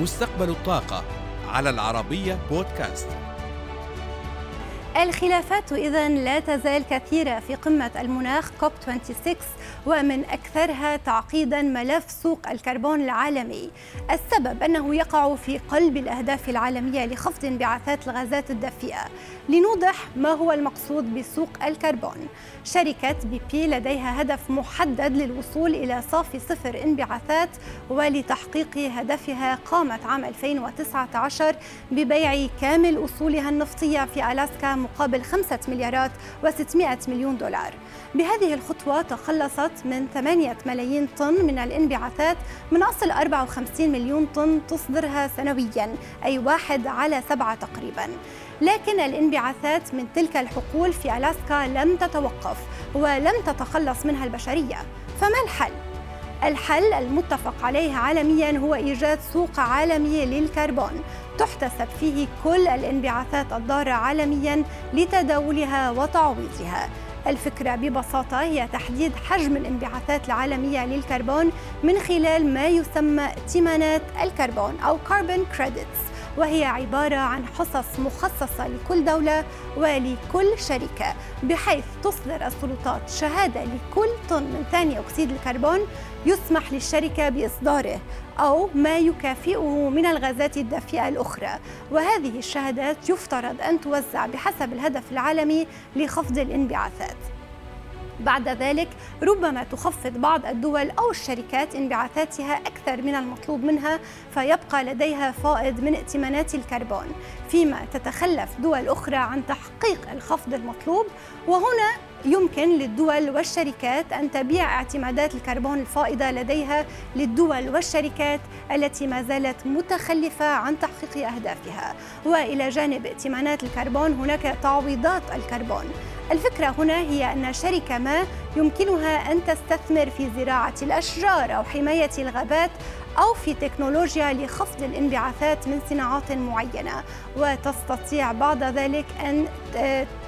مستقبل الطاقة على العربية بودكاست. الخلافات إذا لا تزال كثيرة في قمة المناخ كوب 26 ومن أكثرها تعقيدا ملف سوق الكربون العالمي. السبب أنه يقع في قلب الأهداف العالمية لخفض انبعاثات الغازات الدفيئة لنوضح ما هو المقصود بسوق الكربون. شركة بي بي لديها هدف محدد للوصول إلى صافي صفر انبعاثات ولتحقيق هدفها قامت عام 2019 ببيع كامل أصولها النفطية في ألاسكا مقابل 5 مليارات و600 مليون دولار. بهذه الخطوة تخلصت من 8 ملايين طن من الانبعاثات من أصل 54 مليون طن تصدرها سنويا أي واحد على سبعة تقريبا. لكن الانبعاثات من تلك الحقول في ألاسكا لم تتوقف ولم تتخلص منها البشرية. فما الحل؟ الحل المتفق عليه عالميا هو إيجاد سوق عالمي للكربون. تحتسب فيه كل الانبعاثات الضارة عالميا لتداولها وتعويضها. الفكرة ببساطة هي تحديد حجم الانبعاثات العالمية للكربون من خلال ما يسمى ائتمانات الكربون أو carbon credits. وهي عبارة عن حصص مخصصة لكل دولة ولكل شركة بحيث تصدر السلطات شهادة لكل طن من ثاني أكسيد الكربون يسمح للشركة بإصداره أو ما يكافئه من الغازات الدافئة الأخرى. وهذه الشهادات يفترض أن توزع بحسب الهدف العالمي لخفض الانبعاثات. بعد ذلك ربما تخفض بعض الدول أو الشركات انبعاثاتها أكثر من المطلوب منها فيبقى لديها فائض من ائتمانات الكربون. فيما تتخلف دول أخرى عن تحقيق الخفض المطلوب وهنا يمكن للدول والشركات أن تبيع اعتمادات الكربون الفائضة لديها للدول والشركات التي ما زالت متخلفة عن تحقيق أهدافها. وإلى جانب ائتمانات الكربون هناك تعويضات الكربون. الفكرة هنا هي أن شركة ما يمكنها أن تستثمر في زراعة الأشجار أو حماية الغابات أو في تكنولوجيا لخفض الانبعاثات من صناعات معينة. وتستطيع بعد ذلك أن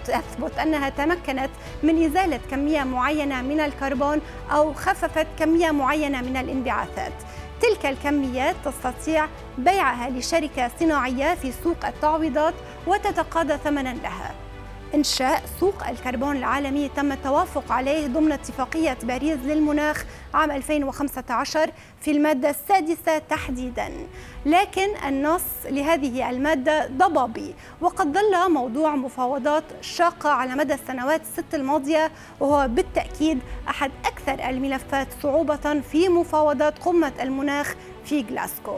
تثبت أنها تمكنت من إزالة كمية معينة من الكربون أو خففت كمية معينة من الانبعاثات. تلك الكميات تستطيع بيعها لشركة صناعية في سوق التعويضات وتتقاضى ثمنا لها. إنشاء سوق الكربون العالمي تم التوافق عليه ضمن اتفاقية باريس للمناخ عام 2015 في المادة السادسة تحديدا. لكن النص لهذه المادة ضبابي وقد ظل موضوع مفاوضات شاقة على مدى السنوات الست الماضية وهو بالتأكيد أحد أكثر الملفات صعوبة في مفاوضات قمة المناخ في غلاسكو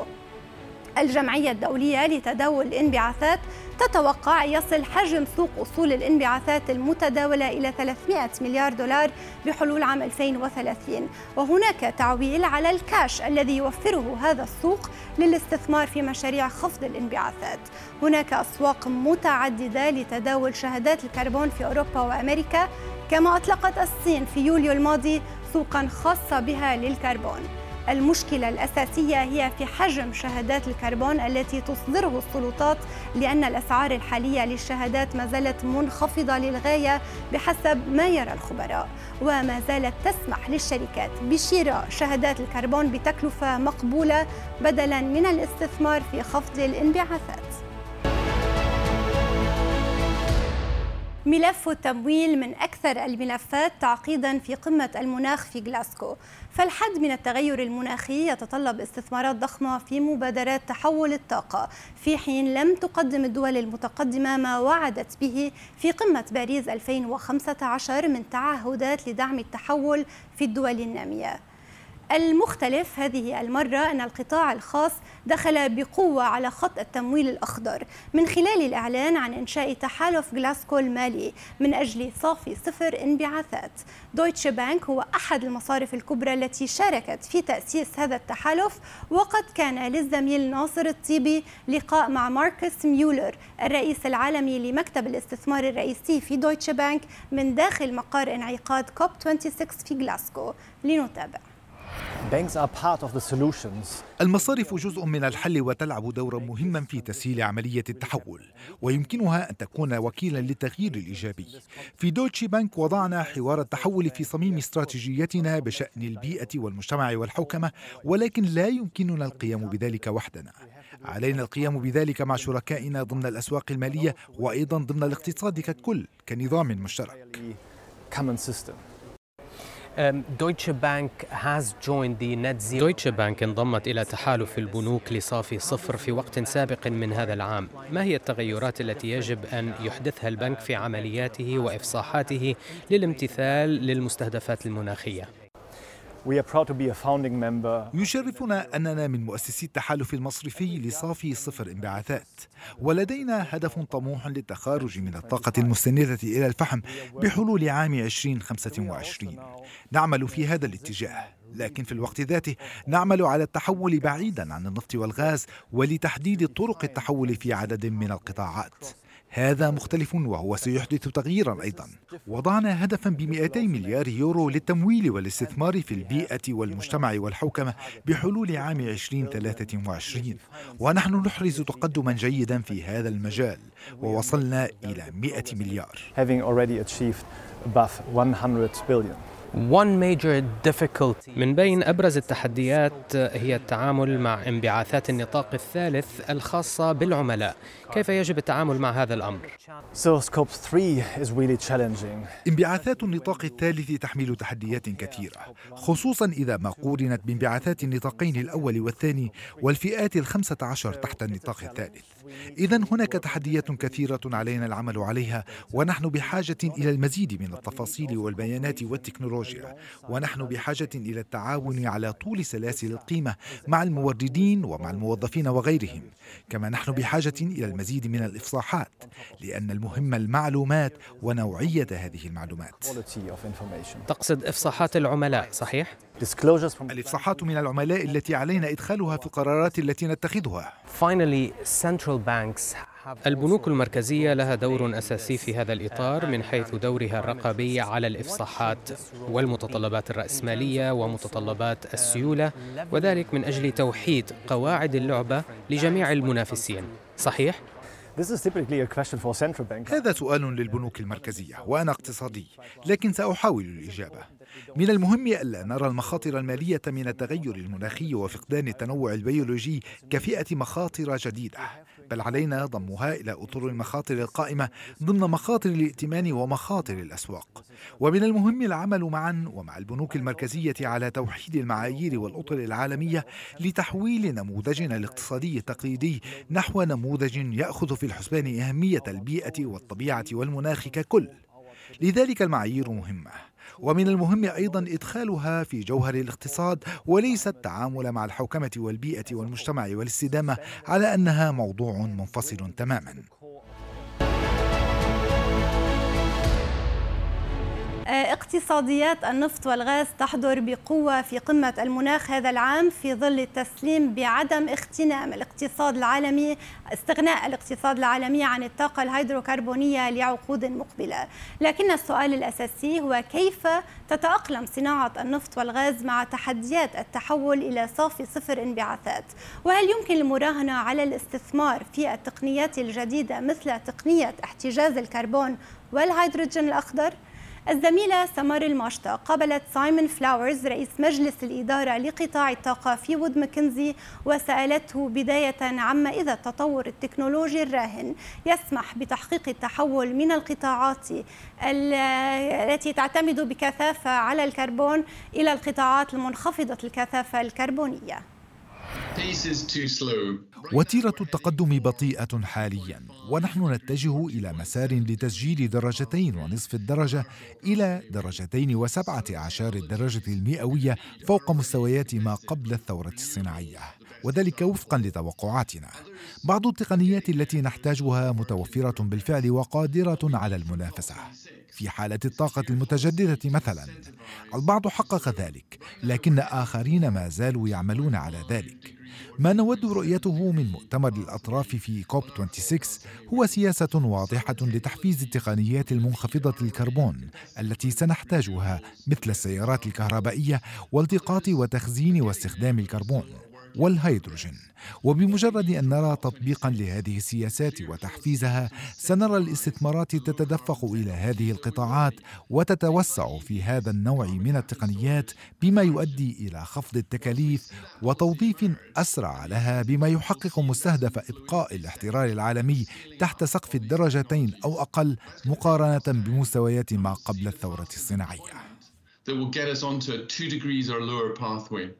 الجمعية الدولية لتداول الانبعاثات تتوقع يصل حجم سوق أصول الانبعاثات المتداولة إلى 300 مليار دولار بحلول عام 2030 وهناك تعويل على الكاش الذي يوفره هذا السوق للاستثمار في مشاريع خفض الانبعاثات. هناك أسواق متعددة لتداول شهادات الكربون في أوروبا وأمريكا كما أطلقت الصين في يوليو الماضي سوقا خاصة بها للكربون. المشكلة الأساسية هي في حجم شهادات الكربون التي تصدره السلطات لأن الأسعار الحالية للشهادات ما زالت منخفضة للغاية بحسب ما يرى الخبراء. وما زالت تسمح للشركات بشراء شهادات الكربون بتكلفة مقبولة بدلا من الاستثمار في خفض الانبعاثات. ملف التمويل من أكثر الملفات تعقيدا في قمة المناخ في غلاسكو فالحد من التغير المناخي يتطلب استثمارات ضخمة في مبادرات تحول الطاقة في حين لم تقدم الدول المتقدمة ما وعدت به في قمة باريس 2015 من تعهدات لدعم التحول في الدول النامية. المختلف. هذه المرة أن القطاع الخاص دخل بقوة على خط التمويل الأخضر من خلال الإعلان عن إنشاء تحالف غلاسكو المالي من أجل صافي صفر انبعاثات. دويتش بانك هو أحد المصارف الكبرى التي شاركت في تأسيس هذا التحالف وقد كان للزميل ناصر الطيبي لقاء مع ماركس ميولر الرئيس العالمي لمكتب الاستثمار الرئيسي في دويتش بانك من داخل مقر انعقاد كوب 26 في غلاسكو لنتابع. المصارف جزء من الحل وتلعب دورا مهما في تسهيل عملية التحول ويمكنها أن تكون وكيلا للتغيير الإيجابي. في دويتشه بنك وضعنا حوار التحول في صميم استراتيجيتنا بشأن البيئة والمجتمع والحوكمة ولكن لا يمكننا القيام بذلك وحدنا. علينا القيام بذلك مع شركائنا ضمن الأسواق المالية وأيضا ضمن الاقتصاد ككل كنظام مشترك. دويتشه بانك انضمت إلى تحالف البنوك لصافي صفر في وقت سابق من هذا العام ما هي التغيرات التي يجب أن يحدثها البنك في عملياته وإفصاحاته للامتثال للمستهدفات المناخية؟ يشرفنا أننا من مؤسسي التحالف المصرفي لصافي صفر انبعاثات. ولدينا هدف طموح للتخارج من الطاقة المستندة إلى الفحم بحلول عام 2025 نعمل في هذا الاتجاه. لكن في الوقت ذاته نعمل على التحول بعيدا عن النفط والغاز ولتحديد طرق التحول في عدد من القطاعات. هذا مختلف وهو سيحدث تغييرا أيضا. وضعنا هدفا ب 200 مليار يورو للتمويل والاستثمار في البيئة والمجتمع والحوكمه بحلول عام 2023 ونحن نحرز تقدما جيدا في هذا المجال. ووصلنا إلى 100 مليار. من بين أبرز التحديات هي التعامل مع انبعاثات النطاق الثالث الخاصة بالعملاء. كيف يجب التعامل مع هذا الأمر؟ انبعاثات النطاق الثالث تحمل تحديات كثيرة خصوصا إذا ما قورنت بانبعاثات النطاقين الأول والثاني والفئات الخمسة عشر تحت النطاق الثالث. إذا هناك تحديات كثيرة علينا العمل عليها ونحن بحاجة إلى المزيد من التفاصيل والبيانات والتكنولوجيا ونحن بحاجة إلى التعاون على طول سلاسل القيمة مع الموردين ومع الموظفين وغيرهم. كما نحن بحاجة إلى المزيد من الإفصاحات لأن المهم المعلومات ونوعية هذه المعلومات. تقصد إفصاحات العملاء صحيح؟ الإفصاحات من العملاء التي علينا إدخالها في القرارات التي نتخذها. البنوك المركزية لها دور أساسي في هذا الإطار من حيث دورها الرقابي على الإفصاحات والمتطلبات الرأسمالية ومتطلبات السيولة وذلك من أجل توحيد قواعد اللعبة لجميع المنافسين. صحيح؟ هذا سؤال للبنوك المركزية وأنا اقتصادي لكن سأحاول الإجابة. من المهم ألا نرى المخاطر المالية من التغير المناخي وفقدان التنوع البيولوجي كفئة مخاطر جديدة. بل علينا ضمها إلى أطر المخاطر القائمة ضمن مخاطر الائتمان ومخاطر الأسواق. ومن المهم العمل معا ومع البنوك المركزية على توحيد المعايير والأطر العالمية لتحويل نموذجنا الاقتصادي التقليدي نحو نموذج يأخذ في الحسبان أهمية البيئة والطبيعة والمناخ ككل. لذلك المعايير مهمة. ومن المهم أيضا إدخالها في جوهر الاقتصاد وليس التعامل مع الحوكمة والبيئة والمجتمع والاستدامة على أنها موضوع منفصل تماما. اقتصاديات النفط والغاز تحضر بقوة في قمة المناخ هذا العام في ظل التسليم بعدم اغتنام الاقتصاد العالمي استغناء الاقتصاد العالمي عن الطاقة الهيدروكربونية لعقود مقبلة لكن السؤال الأساسي هو كيف تتأقلم صناعة النفط والغاز مع تحديات التحول إلى صافي صفر انبعاثات وهل يمكن المراهنة على الاستثمار في التقنيات الجديدة مثل تقنية احتجاز الكربون والهيدروجين الأخضر؟ الزميلة سمر الماشطة قابلت سايمون فلاورز رئيس مجلس الإدارة لقطاع الطاقة في وود ماكنزي وسألته بداية عما إذا التطور التكنولوجي الراهن يسمح بتحقيق التحول من القطاعات التي تعتمد بكثافة على الكربون إلى القطاعات المنخفضة الكثافة الكربونية. وتيرة التقدم بطيئة حاليا ونحن نتجه إلى مسار لتسجيل درجتين ونصف الدرجة إلى درجتين وسبعة عشر الدرجة المئوية فوق مستويات ما قبل الثورة الصناعية. وذلك وفقا لتوقعاتنا. بعض التقنيات التي نحتاجها متوفرة بالفعل وقادرة على المنافسة. في حالة الطاقة المتجددة مثلا البعض حقق ذلك لكن آخرين ما زالوا يعملون على ذلك. ما نود رؤيته من مؤتمر الأطراف في كوب 26 هو سياسة واضحة لتحفيز التقنيات المنخفضة الكربون التي سنحتاجها مثل السيارات الكهربائية والتقاط وتخزين واستخدام الكربون. والهيدروجين وبمجرد أن نرى تطبيقا لهذه السياسات وتحفيزها سنرى الاستثمارات تتدفق إلى هذه القطاعات وتتوسع في هذا النوع من التقنيات بما يؤدي إلى خفض التكاليف وتوظيف أسرع لها بما يحقق مستهدف إبقاء الاحترار العالمي تحت سقف الدرجتين أو أقل مقارنة بمستويات ما قبل الثورة الصناعية. That will get us onto a two degrees or lower pathway.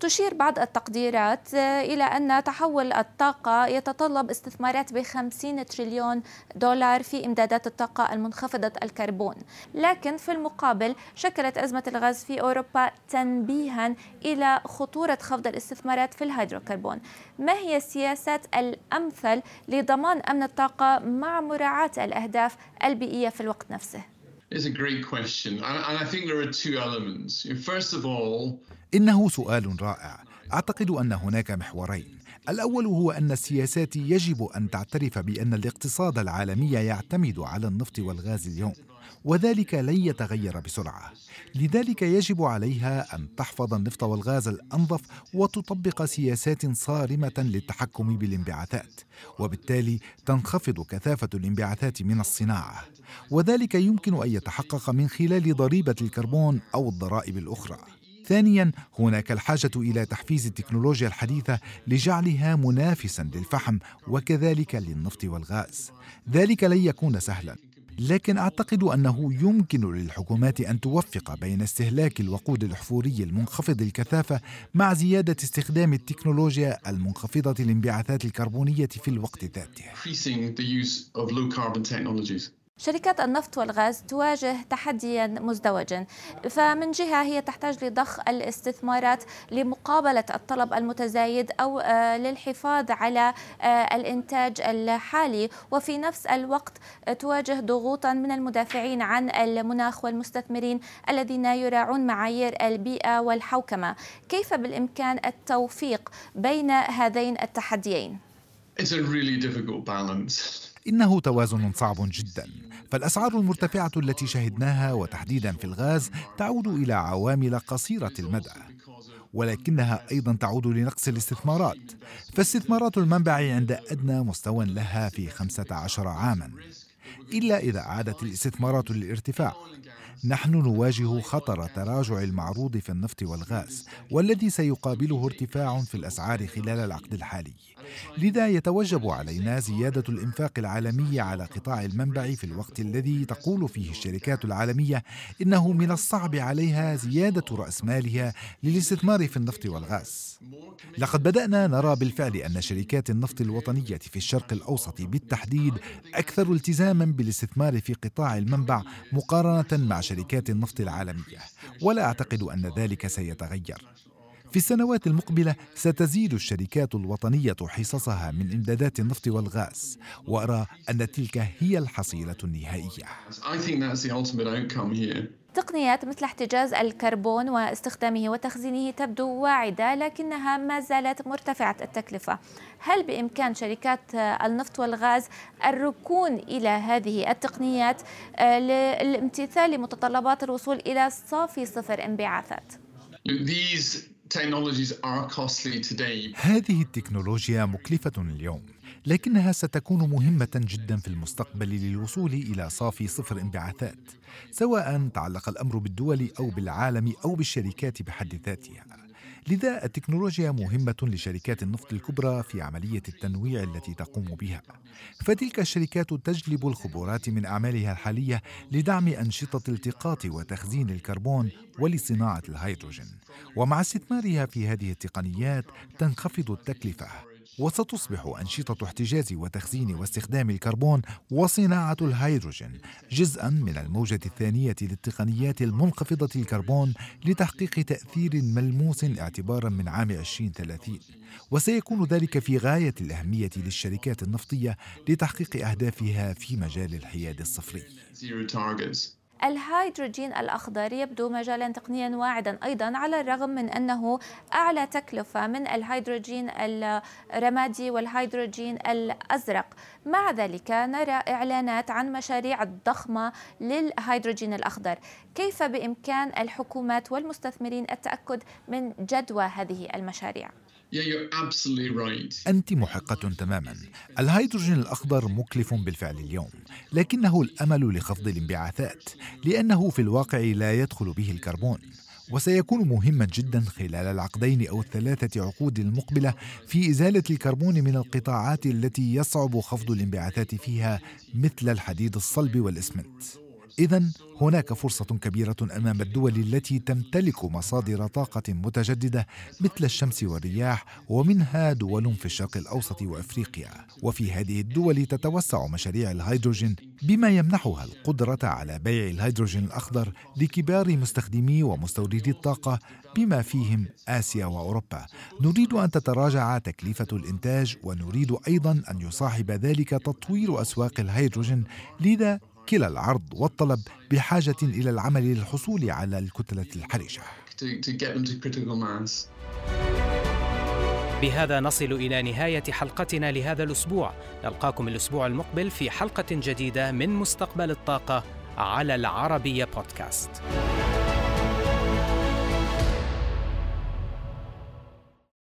تشير بعض التقديرات آه، إلى أن تحول الطاقة يتطلب استثمارات ب 50 تريليون دولار في إمدادات الطاقة المنخفضة الكربون لكن في المقابل شكلت أزمة الغاز في أوروبا تنبيها إلى خطورة خفض الاستثمارات في الهيدروكربون ما هي السياسات الأمثل لضمان أمن الطاقة مع مراعاة الأهداف البيئية في الوقت نفسه؟ It's a great question. And I think there are two elements. First of all, إنه سؤال رائع أعتقد أن هناك محورين الأول هو أن السياسات يجب أن تعترف بأن الاقتصاد العالمي يعتمد على النفط والغاز اليوم وذلك لن يتغير بسرعة. لذلك يجب عليها أن تحفظ النفط والغاز الأنظف وتطبق سياسات صارمة للتحكم بالانبعاثات وبالتالي تنخفض كثافة الانبعاثات من الصناعة. وذلك يمكن أن يتحقق من خلال ضريبة الكربون أو الضرائب الأخرى. ثانيا هناك الحاجة إلى تحفيز التكنولوجيا الحديثة لجعلها منافسا للفحم وكذلك للنفط والغاز. ذلك لن يكون سهلا. لكن أعتقد أنه يمكن للحكومات أن توفق بين استهلاك الوقود الاحفوري المنخفض الكثافة مع زيادة استخدام التكنولوجيا المنخفضة الانبعاثات الكربونية في الوقت ذاته. شركات النفط والغاز تواجه تحديا مزدوجا فمن جهة هي تحتاج لضخ الاستثمارات لمقابلة الطلب المتزايد أو آه، للحفاظ على آه، الإنتاج الحالي وفي نفس الوقت تواجه ضغوطا من المدافعين عن المناخ والمستثمرين الذين يراعون معايير البيئة والحوكمة كيف بالإمكان التوفيق بين هذين التحديين؟ It's a really difficult balance. إنه توازن صعب جدا. فالأسعار المرتفعة التي شهدناها وتحديدا في الغاز تعود إلى عوامل قصيرة المدى ولكنها أيضا تعود لنقص الاستثمارات. فاستثمارات المنبع عند أدنى مستوى لها في 15 عاما إلا إذا عادت الاستثمارات للارتفاع. نحن نواجه خطر تراجع المعروض في النفط والغاز والذي سيقابله ارتفاع في الأسعار خلال العقد الحالي. لذا يتوجب علينا زيادة الإنفاق العالمي على قطاع المنبع في الوقت الذي تقول فيه الشركات العالمية إنه من الصعب عليها زيادة رأس مالها للاستثمار في النفط والغاز. لقد بدأنا نرى بالفعل أن شركات النفط الوطنية في الشرق الأوسط بالتحديد أكثر التزاما بالاستثمار في قطاع المنبع مقارنة مع شركات النفط العالمية. ولا أعتقد أن ذلك سيتغير. في السنوات المقبلة ستزيد الشركات الوطنية حصصها من إمدادات النفط والغاز. وأرى أن تلك هي الحصيلة النهائية. تقنيات مثل احتجاز الكربون واستخدامه وتخزينه تبدو واعدة لكنها ما زالت مرتفعة التكلفة هل بإمكان شركات النفط والغاز الركون إلى هذه التقنيات آه، للامتثال لمتطلبات الوصول إلى صافي صفر انبعاثات؟ هذه التكنولوجيا مكلفة اليوم لكنها ستكون مهمة جدا في المستقبل للوصول إلى صافي صفر انبعاثات سواء تعلق الأمر بالدول أو بالعالم أو بالشركات بحد ذاتها. لذا التكنولوجيا مهمة لشركات النفط الكبرى في عملية التنويع التي تقوم بها. فتلك الشركات تجلب الخبرات من أعمالها الحالية لدعم أنشطة التقاط وتخزين الكربون ولصناعة الهيدروجين. ومع استثمارها في هذه التقنيات تنخفض التكلفة. وستصبح أنشطة احتجاز وتخزين واستخدام الكربون وصناعة الهيدروجين جزءا من الموجة الثانية للتقنيات المنخفضة الكربون لتحقيق تأثير ملموس اعتبارا من عام 2030 وسيكون ذلك في غاية الأهمية للشركات النفطية لتحقيق أهدافها في مجال الحياد الصفري. الهيدروجين الأخضر يبدو مجالا تقنيا واعدا أيضا على الرغم من أنه أعلى تكلفة من الهيدروجين الرمادي والهيدروجين الأزرق مع ذلك نرى إعلانات عن مشاريع ضخمة للهيدروجين الأخضر كيف بإمكان الحكومات والمستثمرين التأكد من جدوى هذه المشاريع؟ أنت محقة تماما. الهيدروجين الأخضر مكلف بالفعل اليوم لكنه الأمل لخفض الانبعاثات لأنه في الواقع لا يدخل به الكربون وسيكون مهما جدا خلال العقدين أو الثلاثة عقود المقبلة في إزالة الكربون من القطاعات التي يصعب خفض الانبعاثات فيها مثل الحديد الصلب والإسمنت. إذا هناك فرصة كبيرة أمام الدول التي تمتلك مصادر طاقة متجددة مثل الشمس والرياح ومنها دول في الشرق الأوسط وأفريقيا. وفي هذه الدول تتوسع مشاريع الهيدروجين بما يمنحها القدرة على بيع الهيدروجين الأخضر لكبار مستخدمي ومستوردي الطاقة بما فيهم آسيا وأوروبا. نريد أن تتراجع تكلفة الإنتاج ونريد أيضا أن يصاحب ذلك تطوير أسواق الهيدروجين لذا كلا العرض والطلب بحاجة إلى العمل للحصول على الكتلة الحرجة. بهذا نصل إلى نهاية حلقتنا لهذا الأسبوع. نلقاكم الأسبوع المقبل في حلقة جديدة من مستقبل الطاقة على العربية بودكاست.